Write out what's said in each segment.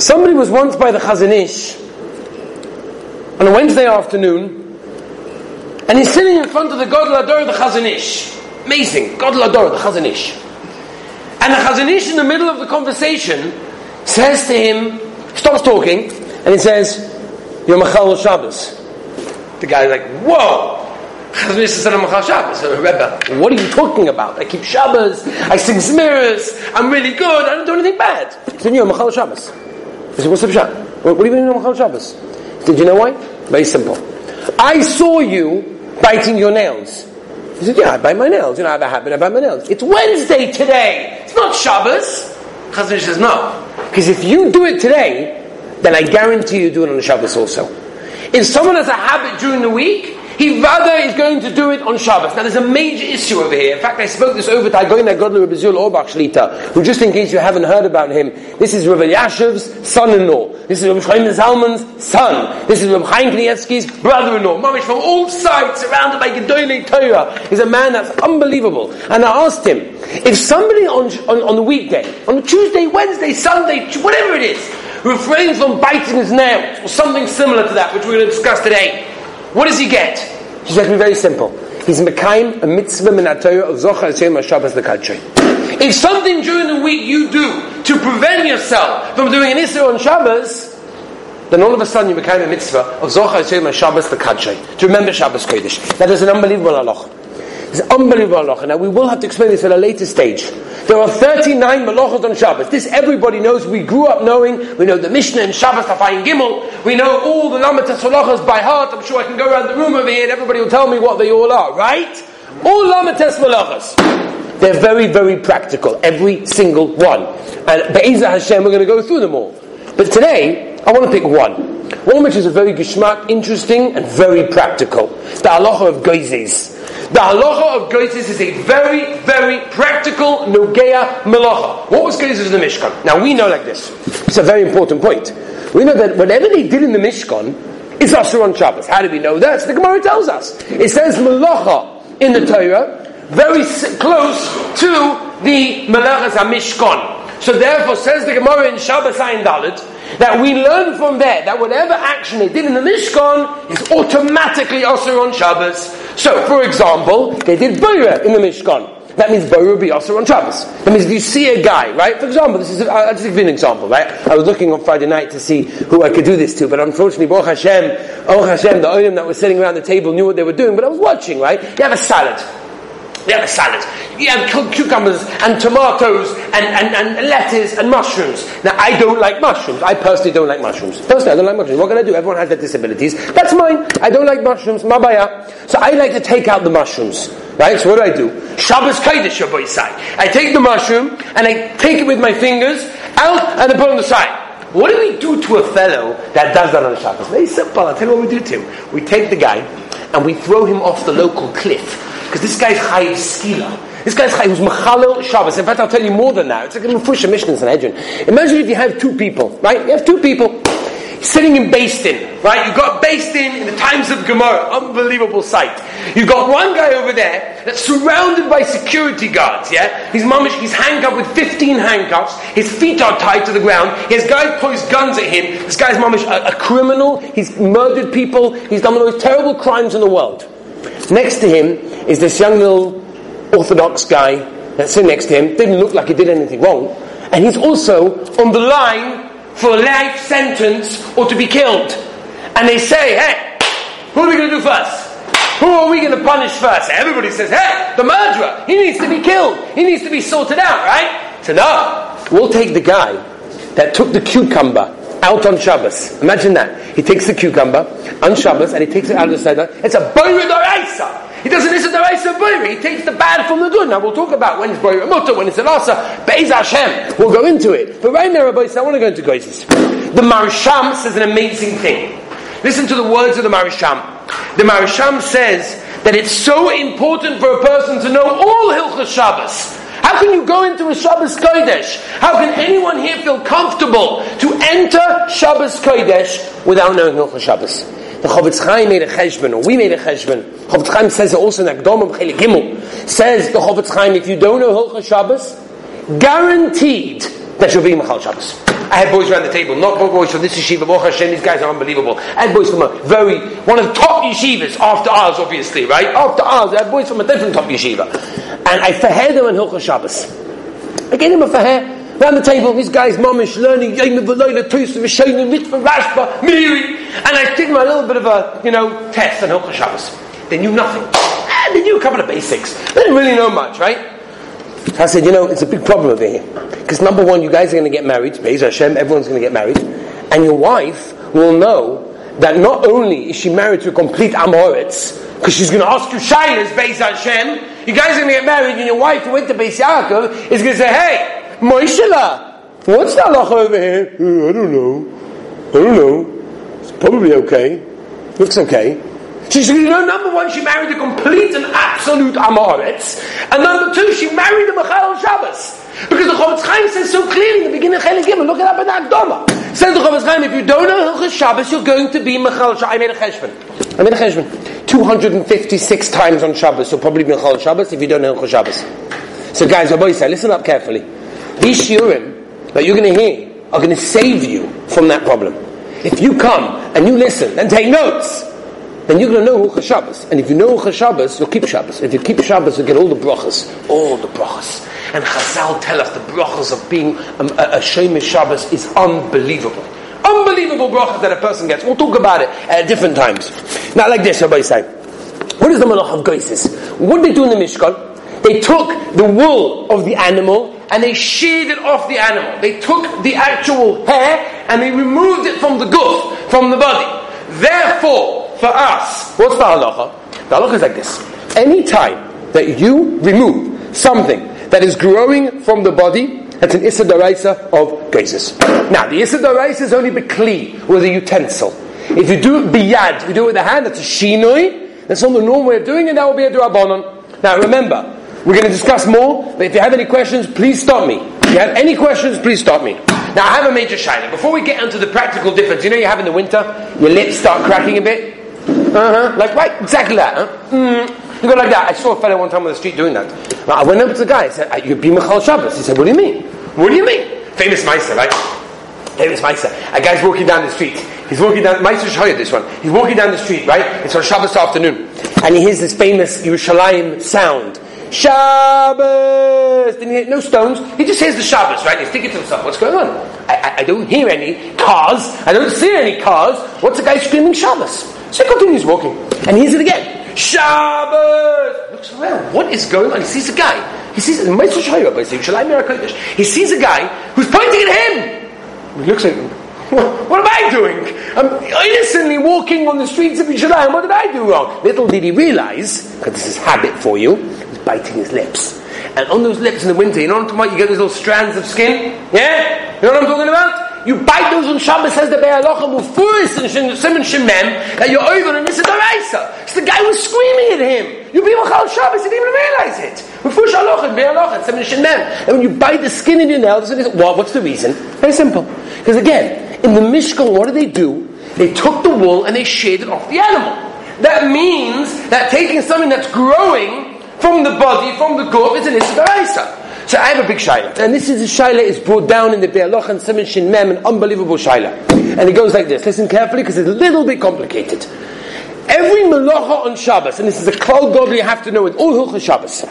Somebody was once by the Chazon Ish on a Wednesday afternoon, and he's sitting in front of the God Ador of the Chazon Ish. Amazing, Gadol Ador, the Chazon Ish. And the Chazon Ish in the middle of the conversation says to him, stops talking, and he says, You're Machal Shabbos. The guy's like, Whoa! Chazon Ish said, I'm Machal Shabbos. Rebbe, what are you talking about? I keep Shabbos, I sing Zmiris, I'm really good, I don't do anything bad. Said, You're Machal Shabbos. He said, What's the Pshat? What, what do you mean you're Machal Shabbos? Did you know why? Very simple. I saw you biting your nails. He said, Yeah, I bite my nails. You know, I have a habit, I bite my nails. It's Wednesday today. It's not Shabbos. Chazon Ish says, No. Because if you do it today, then I guarantee you do it on the Shabbos also. If someone has a habit during the week, he rather is going to do it on Shabbos. Now there's a major issue over here. In fact, I spoke this over to Agoina Godler Rabbi Zul Auerbach Shlita, who just in case you haven't heard about him, this is Rabbi Yashev's son-in-law. This is Rabbi Chaim Zalman's son. This is Rabbi Chaim Kanievsky's brother-in-law. Mamish from all sides, surrounded by Gedolei Torah. He's a man that's unbelievable. And I asked him, if somebody on, on, on the weekday, on Tuesday, Wednesday, Sunday, whatever it is, refrains from biting his nails, or something similar to that, which we're going to discuss today, what does he get? He's going to be very simple. He's Mekayim, a mitzvah min of Zochar Hashem Shabbos Lekadshei. If something during the week you do to prevent yourself from doing an Isra on Shabbos, then all of a sudden you become a mitzvah of Zochar Hashem Shabbos Lekadshei, to remember Shabbos Kodesh. That is an unbelievable halach. It's unbelievable halacha. Now we will have to explain this at a later stage. There are 39 malachos on Shabbos. This everybody knows. We grew up knowing. We know the Mishnah and Shabbos Tafayin Gimel. We know all the Lamatas halachos by heart. I'm sure I can go around the room over here and everybody will tell me what they all are, right? All Lamatas malachos. They're very, very practical. Every single one. And Be'ezah Hashem, we're going to go through them all. But today, I want to pick one. One which is a very geschmack, interesting, and very practical. It's the halacha of Geizes. The halacha of Geizes is a very, very practical Nogea Melacha. What was Geizes in the Mishkan? Now we know like this. It's a very important point. We know that whatever they did in the Mishkan is Asur on Shabbos. How do we know that? The Gemara tells us. It says Melacha in the Torah, very close to the Melachas HaMishkan. So therefore, says the Gemara in Shabbos Ayin Dalit, that we learn from there that whatever action they did in the Mishkan is automatically also on Shabbos. So, for example, they did Boira in the Mishkan. That means Boira be also on Shabbos. That means if you see a guy, right? For example, this is, I'll just give you an example, right? I was looking on Friday night to see who I could do this to, but unfortunately, Baruch Hashem, Baruch Hashem, the Olim that was sitting around the table knew what they were doing, but I was watching, right? You have a salad. You have a salad. You have cucumbers and tomatoes and, and, and lettuce and mushrooms. Now, I don't like mushrooms. I personally don't like mushrooms. Personally, I don't like mushrooms. What can I do? Everyone has their disabilities. That's mine. I don't like mushrooms. Mabaya. So I like to take out the mushrooms. Right? So what do I do? Shabbos Kaidish, side. I take the mushroom and I take it with my fingers out and I put it on the side. What do we do to a fellow that does that on Shabbos? Very simple. I'll tell you what we do to him. We take the guy and we throw him off the local cliff because this guy's Chayiv Skila. This guy's Chayiv, who's Machalil Shabbos. In fact, I'll tell you more than that. It's like a Mufusha Mishnah in Sanhedrin. Imagine if you have two people, right? You have two people sitting in Din, right? You've got Din in the times of Gemara. Unbelievable sight. You've got one guy over there that's surrounded by security guards, yeah? He's mamish, he's handcuffed with 15 handcuffs. His feet are tied to the ground. His guy points guns at him. This guy's mamish a, a criminal. He's murdered people. He's done the most terrible crimes in the world. Next to him is this young little Orthodox guy that's sitting next to him. Didn't look like he did anything wrong. And he's also on the line for a life sentence or to be killed. And they say, hey, who are we going to do first? Who are we going to punish first? Everybody says, hey, the murderer. He needs to be killed. He needs to be sorted out, right? So no, we'll take the guy that took the cucumber out on Shabbos. Imagine that. He takes the cucumber on Shabbos and he takes it out of the seder. It's a boira doraisa. He doesn't listen to Raisa Boira. He takes the bad from the good. Now we'll talk about when it's Boira Mutter, when it's an Asa. Be'ez Hashem. We'll go into it. But right now, Rabbi, I want to go into Goises. The Marisham says an amazing thing. Listen to the words of the Marisham. The Marisham says that it's so important for a person to know all Hilchas Shabbos. How can you go into a Shabbos Kodesh? How can anyone here feel comfortable to enter Shabbos Kodesh without knowing Hilchas Shabbos? The Chofetz Chaim made a cheshbon, or we made a cheshbon. Chofetz Chaim says it also in Chelik Gimel. Says the Chofetz Chaim, if you don't know Hilchas Shabbos, guaranteed that you'll be in Machal Shabbos. I had boys around the table, not boys from this yeshiva, Baruch Hashem, these guys are unbelievable. I had boys from a very, one of the top yeshivas after ours, obviously, right? After ours, I had boys from a different top yeshiva. And I fahed them on Hilchah Shabbos. I gave them a fahed, around the table, these guys, mamish, learning, Yom V'loyla, Tusa, V'shonim, Mitzvah, Rashba, Miri, and I did them a little bit of a, you know, test on Hilchah Shabbos. They knew nothing. Ah, they knew a couple of basics. They didn't really know much, right? I said, you know, it's a big problem over here. Because number one, you guys are going to get married, Be'ez Hashem, everyone's going to get married. And your wife will know that not only is she married to a complete Amoritz, because she's going to ask you Shailas, Be'ez Hashem, you guys are going to get married and your wife who went to Beis Yaakov is going to say, hey, Moishela, what's the halacha over here? Uh, I don't know. I don't know. It's probably okay. Looks okay. She's, you know, number one, she married a complete and absolute Amoritz. And number two, she married a Michael Shabbos. Because the Chofetz Chaim says so clearly in the beginning of Chelik Gimel, look it up in the Akdoma. Says the Chofetz Chaim, if you don't know Hilchas Shabbos, you're going to be Michael Shabbos. I made a cheshbon. I made a cheshbon. 256 times on Shabbos, you'll probably be Michael Shabbos if you don't know Hilchas Shabbos. So guys, Rabbi say, listen up carefully. These shiurim that you're going to hear are going to save you from that problem. If you come and you listen and take notes, then you're going to know Hilchas Shabbos. And if you know Hilchas Shabbos, you'll keep Shabbos. If you keep Shabbos, you'll get all the brachas. All the brachas. And Chazal tell us the brachas of being um, a, a Shemesh Shabbos is unbelievable. Unbelievable brachas that a person gets. We'll talk about it at different times. Not like this, Rabbi say. What is the malach of Goises? What did they do in the Mishkan? They took the wool of the animal and they sheared it off the animal. They took the actual hair and they removed it from the goof, from the body. Therefore, for us, what's the halacha? The halacha is like this. Any time that you remove something that is growing from the body, that's an Issa of Gezes. Now, the Issa is only Bekli, with a utensil. If you do it biyad, if you do it with the hand, that's a Shinoi. That's not the normal way of doing it, that will be a Durabonon. Now, remember, we're going to discuss more, but if you have any questions, please stop me. If you have any questions, please stop me. Now, I have a major shining. Before we get into the practical difference, you know you have in the winter, your lips start cracking a bit? Uh-huh. Like, right, exactly that. Huh? Mm. You go like that. I saw a fellow one time on the street doing that. I went up to the guy. I said, "You be Michal Shabbos." He said, "What do you mean? What do you mean?" Famous Meister, right? Famous Meister. A guy's walking down the street. He's walking down. Meister Shoyed, this one. He's walking down the street, right? It's on Shabbos afternoon, and he hears this famous Yerushalayim sound. Shabbos! Didn't hear no stones. He just hears the Shabbos, right? He's thinking to himself, what's going on? I, I, I, don't hear any cars. I don't see any cars. What's the guy screaming Shabbos? So he continues walking. And hears it again. Shabbos! Looks around. What is going on? He sees a guy. He sees He sees a guy who's pointing at him. He looks at him. What am I doing? I'm innocently walking on the streets of Yerushalayim. What did I do wrong? Little did he realize, because this is habit for you, biting his lips. And on those lips in the winter, you know what I'm talking about? You get those little strands of skin? Yeah? You know what I'm talking about? You bite those on Shabbos, says the Be'alocha, Mufuris and Simon Shemem, that you're over and this is the Raisa. So the guy was screaming at him. You people call Shabbos, he didn't even realize it. Mufuris Alocha, Be'alocha, Simon Shemem. And when you bite the skin in your nails, well, what's the reason? Very simple. Because again, in the Mishkan, what did they do? They took the wool and they shaved it off the animal. That means that taking something that's growing from the body, from the goof, is an Issa so I have a big shaila. And this is a shaila is brought down in the Be'aloch and Simon Shin Mem, an unbelievable shaila. And it goes like this. Listen carefully because it's a little bit complicated. Every malacha on Shabbos, and this is a klal god you have to know with all hilchah Shabbos,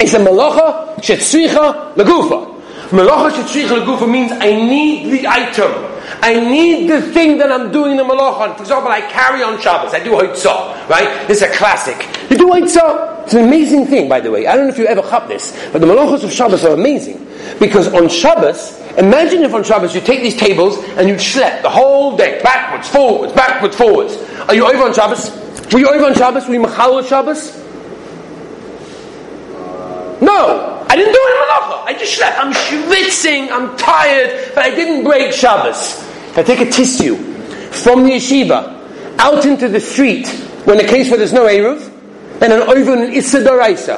is a malacha shetzricha lagufa. Malacha shetzricha lagufa means I need the item. I need the thing that I'm doing the malacha. For example, I carry on Shabbos. I do hoitzah, right? This is a classic. You do hoitzah. It's an amazing thing, by the way. I don't know if you ever chop this, but the malachos of Shabbos are amazing. Because on Shabbos, imagine if on Shabbos you take these tables and you schlep the whole day, backwards, forwards, backwards, forwards. Are you over on Shabbos? Were you over on Shabbos? Were you machal Shabbos? No, I didn't do any malacha. I just slept. I'm schwitzing. I'm tired, but I didn't break Shabbos. I take a tissue from the yeshiva out into the street when the case where there's no eruv, and an over an Issa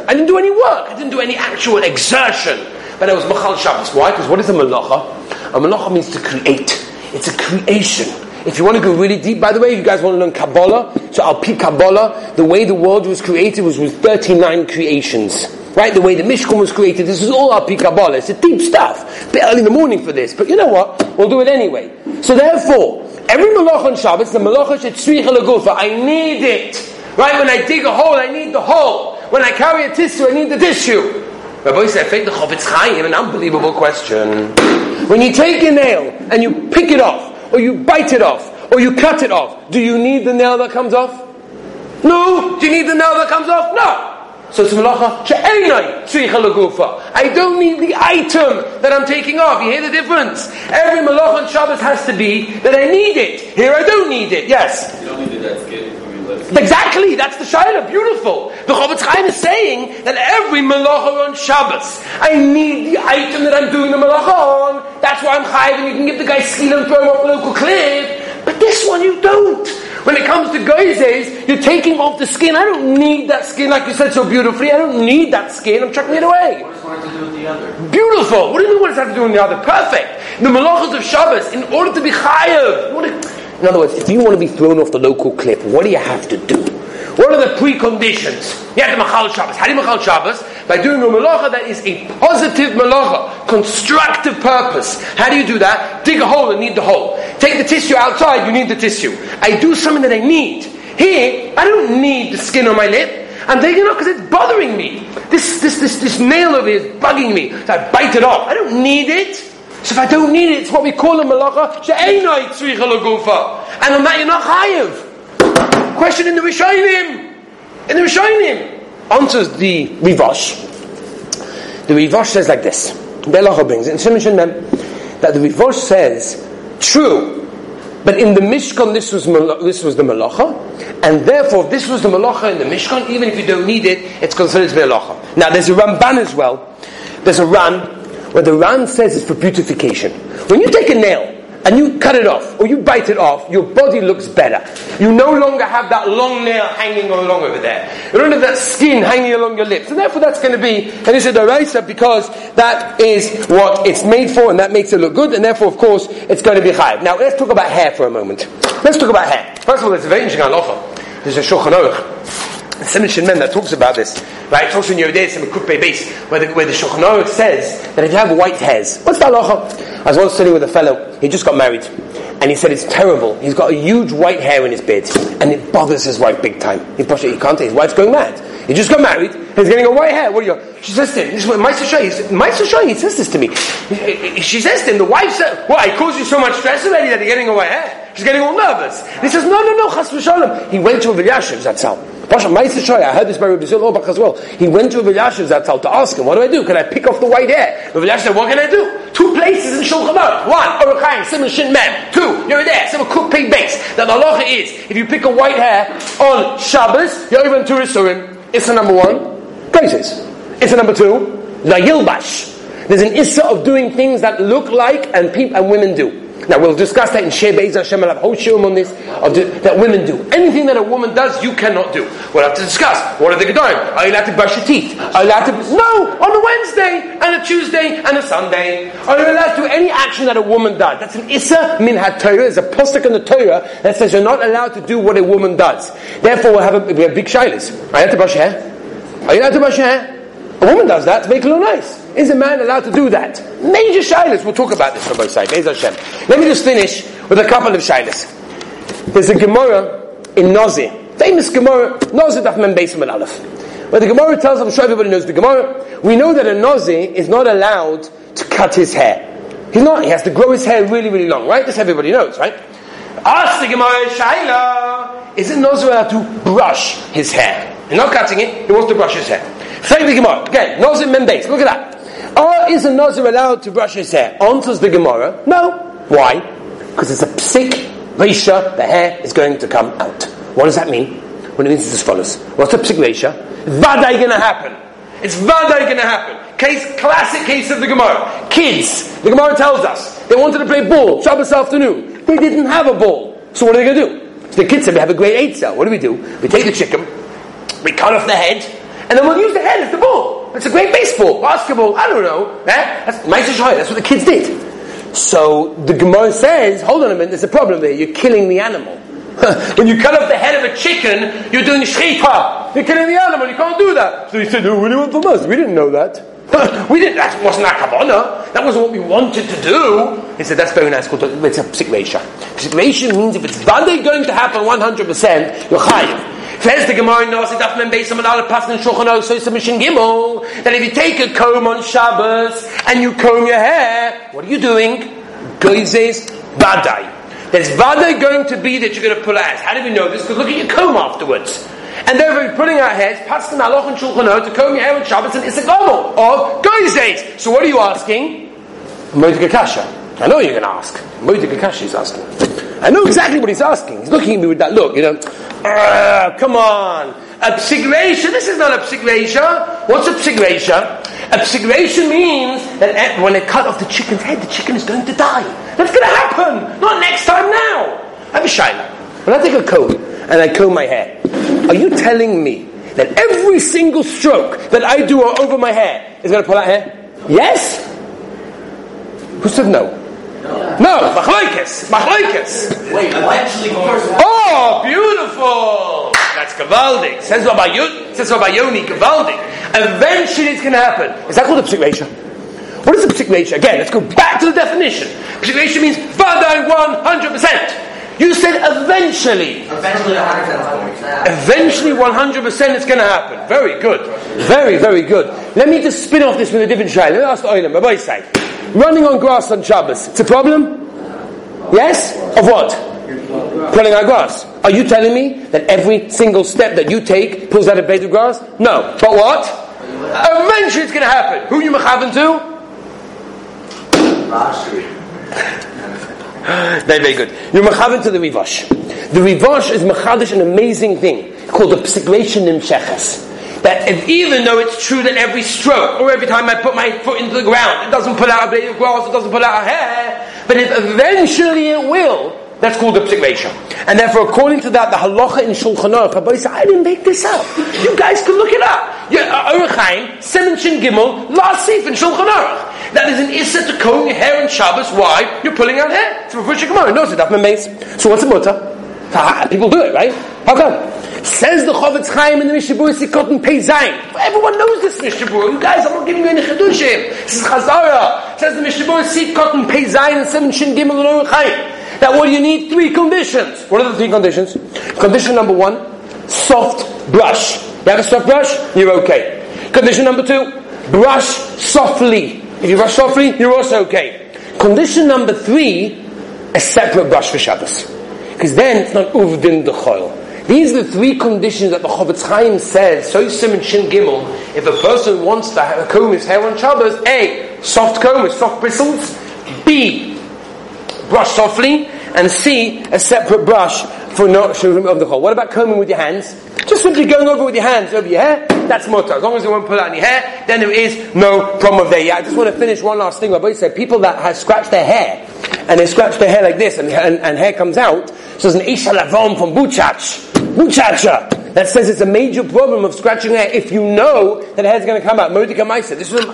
I didn't do any work. I didn't do any actual exertion. But I was Machal Shabbos. Why? Because what is a malacha? A malacha means to create. It's a creation. If you want to go really deep, by the way, you guys want to learn Kabbalah, so I'll pick Kabbalah, the way the world was created was with 39 creations. right? The way the Mishkan was created, this is all our Kabbalah. It's a deep stuff. A bit early in the morning for this, but you know what? We'll do it anyway. So therefore, every malach on Shabbos, the malach should tzricha I need it. Right? When I dig a hole, I need the hole. When I carry a tissue, I need the tissue. Rabbi said, "Fake the Chofetz Chaim, an unbelievable question. When you take a nail and you pick it off, or you bite it off, or you cut it off, do you need the nail that comes off? No. Do you need the nail that comes off? No. So it's malacha she'enai tzricha. I don't need the item that I'm taking off. You hear the difference? Every malacha on Shabbos has to be that I need it. Here I don't need it. Yes. You don't need skin. Exactly, that's the Shaila, beautiful. The Chofetz Chaim is saying that every malacha on Shabbos, I need the item that I'm doing the malacha on. That's why I'm chayiv, and you can give the guy skin and throw him off the local cliff. But this one you don't. When it comes to geizes, you're taking off the skin. I don't need that skin, like you said so beautifully. I don't need that skin. I'm chucking it away. What does one have to do with the other? Beautiful. What do you mean? What does that have to do with the other? Perfect. The malachas of Shabbos, in order to be chayav. In other words, if you want to be thrown off the local cliff, what do you have to do? What are the preconditions? You have to machal Shabbos. How do you machal Shabbos? By doing a malacha that is a positive malacha, constructive purpose. How do you do that? Dig a hole and need the hole. Take the tissue outside, you need the tissue. I do something that I need. Here, I don't need the skin on my lip. I'm taking it off because it's bothering me. This, this, this, this nail over here is bugging me. So I bite it off. I don't need it. So if I don't need it, it's what we call a malacha. And on that you're not chayiv. Question in the Rishonim. In the Rishonim. Answers the Rivash. The Rivash says like this. Belacha brings it in Shimon Mem that the Rivash says, true, but in the Mishkan this was, this was the Malacha, and therefore this was the Malacha in the Mishkan, even if you don't need it, it's considered to be a Malacha. Now there's a Ramban as well. There's a Ran, where the Ran says it's for beautification. When you take a nail, and you cut it off or you bite it off, your body looks better. You no longer have that long nail hanging along over there. You don't have that skin hanging along your lips. And therefore that's going to be an Isha because that is what it's made for and that makes it look good and therefore of course it's going to be chayiv. Now let's talk about hair for a moment. Let's talk about hair. First of all, there's a very interesting halacha. There's a Shulchan Simon Men that talks about this, right? It talks in Yeridei Sim Kupe base, where the, where the Shulchan says that if you have white hairs, what's the halacha? I was once studying with a fellow, he just got married, and he said it's terrible. He's got a huge white hair in his beard, and it bothers his wife big time. He, he can't, his wife's going mad. He just got married, he's getting a white hair. What are you? She says to him, this is what Meister Shai, he says this to me. She says to him, the wife said, well, I caused you so much stress already that you're getting a white hair. She's getting all nervous. He says, no, no, no, chas v'shalom. He went to a Vilyashiv, that's how. Pasha, Meister I heard this by Rabbi Zil Auerbach as well. He went to a Vilyashiv, that's how, to ask him, what do I do? Can I pick off the white hair? The Vilyashiv said, what can I do? Two places in Shulchan Aruch. One, Orach Chaim, Simon Shin Mem. Two, you're there, Simon Cook Pig Base. That the halacha is, if you pick a white hair on Shabbos, you're even to Risurim. It's the number one. Places. It's the number two. The Yilbash. There's an issa of doing things that look like and people and women do. Now we'll discuss that in Sheh Beis Hashem. I'll have whole shiur on this that women do. Anything that a woman does, you cannot do. We'll have to discuss. What are the gedolim? Are you allowed to brush your teeth? Are you allowed to? No, on a Wednesday and a Tuesday and a Sunday. Are you allowed to do any action that a woman does? That's an issa min Torah. There's a postic in the Torah that says you're not allowed to do what a woman does. Therefore, we'll have, a, we have big shilas. Are you allowed to brush your hair? Are you allowed to brush your hair? A woman does that to make it look nice. Is a man allowed to do that? Major shilas. We'll talk about this from both sides. Let me just finish with a couple of shilas. There's a Gemara in Nozi, famous Gemara, Nozi Daf Mem Beisim Aleph. Where the Gemara tells us, I'm sure everybody knows the Gemara, we know that a Nozi is not allowed to cut his hair. He's not, he has to grow his hair really, really long, right? This everybody knows, right? Ask the Gemara, Shaila, is it Nozi allowed to brush his hair? He's not cutting it, he wants to brush his hair. Say the Gemara. Okay, Nazir Membeis. Look at that. Or is a Nazir allowed to brush his hair? Answers the Gemara. No. Why? Because it's a psik, Reisha, the hair is going to come out. What does that mean? Well, it means it's as follows. What's a psik Reisha? Vaday going to happen. It's vaday going to happen. Case, classic case of the Gemara. Kids, the Gemara tells us, they wanted to play ball Shabbos afternoon. They didn't have a ball. So what are they going to do? So the kids said, we have a great eight cell. What do we do? We take the chicken, we cut off the head, and then we'll use the head as the ball. It's a great baseball, basketball, I don't know. Eh? That's That's what the kids did. So the Gemara says, hold on a minute, there's a problem there. You're killing the animal. when you cut off the head of a chicken, you're doing shchita. you're killing the animal, you can't do that. So he said, what do you want from us? We didn't know that. we didn't, that wasn't our kavanah. That wasn't what we wanted to do. He said, that's very nice. It's a psikresha. Psikresha means if it's vade going to happen 100%, you're chayiv. Says the Gemara Shulchan Mishin Gimel that if you take a comb on Shabbos and you comb your hair, what are you doing? Goizes Vadai. There's Vadai going to be that you're going to pull out. How do we know this? Because look at your comb afterwards. And therefore, putting our heads, Paskin Aloch and Shulchan to comb your hair on Shabbos and it's a gomel of Goizes. So what are you asking? Moedik Kasha. I know you're going to ask. Moedik Kasha is asking. I know exactly what he's asking. He's looking at me with that look, you know. Uh, come on. A psigresha, this is not a psigresha. What's a psigresha? A psigresha means that when they cut off the chicken's head, the chicken is going to die. That's going to happen. Not next time now. I have a shayla. When I take a comb and I comb my hair, are you telling me that every single stroke that I do over my hair is going to pull out hair? Yes? Who said no? No, machlokes, machlokes. Wait, eventually, Oh, beautiful. That's gavaldik. Says Rabbi Yoni, says Rabbi Yoni, gavaldik. Eventually, it's going to happen. Is that called a psik? What is a psik ratio? Again, let's go back to the definition. Psik ratio means hundred percent. You said eventually. Eventually, 100%. Eventually, 100% it's going to happen. Very good. Very, very good. Let me just spin off this with a different shayla. Let me ask the Oilam, Rabbi say. Running on grass on Shabbos, it's a problem? Yes? Of what? Pulling out grass. Are you telling me that every single step that you take pulls out a blade of grass? No. But what? Eventually it's going to happen. Who you mechaven to? very, very good. You're mechaven to the Rivash. The Rivash is mechadish an amazing thing called the psikration nimsheches that even though it's true that every stroke or every time I put my foot into the ground, it doesn't pull out a blade of grass, it doesn't pull out a hair, but if eventually it will, that's called the psikvation. And therefore, according to that, the halacha in Shulchan Aruch, said, I didn't make this up. You guys can look it up. Yeah, uh, Seven Shin Gimel, last seif in Shulchan Aruch. That is an issa to comb your hair on Shabbos. Why? You're pulling out hair. It's for Gemara. No, it's a So what's the mutter? People do it, right? How come? Says the Chofetz Chaim in the Mishabur Sikot and Pei Zayin. Everyone knows this Mishabur. You guys, I'm not giving you any Chedushim. This is Chazara. Says the Mishabur Sikot and Pei Zayin and Seven Shin Gimel and Chaim. That what you need? Three conditions. What are the three conditions? Condition number one, soft brush. You have a soft brush, you're okay. Condition number two, brush softly. If you brush softly, you're also okay. Condition number three, a separate brush for Shabbos. Because then it's not uvdin the choil. These are the three conditions that the Chofetz Chaim says. So Simon Shin Gimel. If a person wants to comb his hair on Shabbos, A, soft comb with soft bristles. B, brush softly. And C, a separate brush for not showing of the hole. What about combing with your hands? Just simply going over with your hands over your hair, that's mutter. As long as you won't pull out any hair, then there is no problem there. Yeah, I just want to finish one last thing. Rabbi said people that have scratched their hair, and they scratch their hair like this, and, and, and hair comes out, so there's an Isha Lavom from Buchach, Buchacha, that says it's a major problem of scratching hair if you know that hair's going to come out. Modika Maisa. This is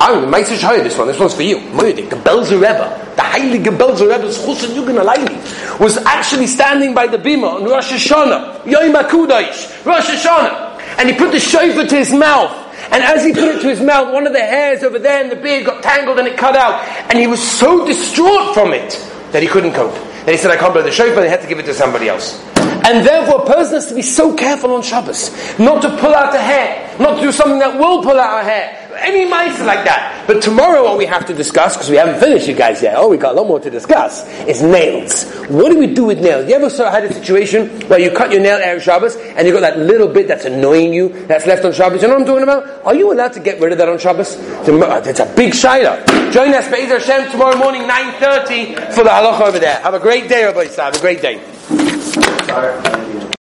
I'm the Shahaya, this one. This one's for you. Moedik, the Belzer Rebbe, the highly Gebelzer Rebbe's Chusen Yugan Alayli, was actually standing by the Bima on Rosh Hashanah, Yom HaKudash, Rosh Hashanah, and he put the shofar to his mouth. And as he put it to his mouth, one of the hairs over there in the beard got tangled and it cut out. And he was so distraught from it that he couldn't cope. And he said, I can't blow the shofar, he had to give it to somebody else. And therefore, a person has to be so careful on Shabbos, not to pull out the hair, not to do something that will pull out our hair. Any mice like that. But tomorrow, what we have to discuss, because we haven't finished, you guys yet, oh, we got a lot more to discuss, is nails. What do we do with nails? You ever saw, had a situation where you cut your nail Erev Shabbos, and you got that little bit that's annoying you, that's left on Shabbos? You know what I'm talking about? Are you allowed to get rid of that on Shabbos? Oh, it's a big shayla. Join us, Be'ez Hashem, tomorrow morning, 9.30, for the halacha over there. Have a great day, everybody. Have a great day. Sorry.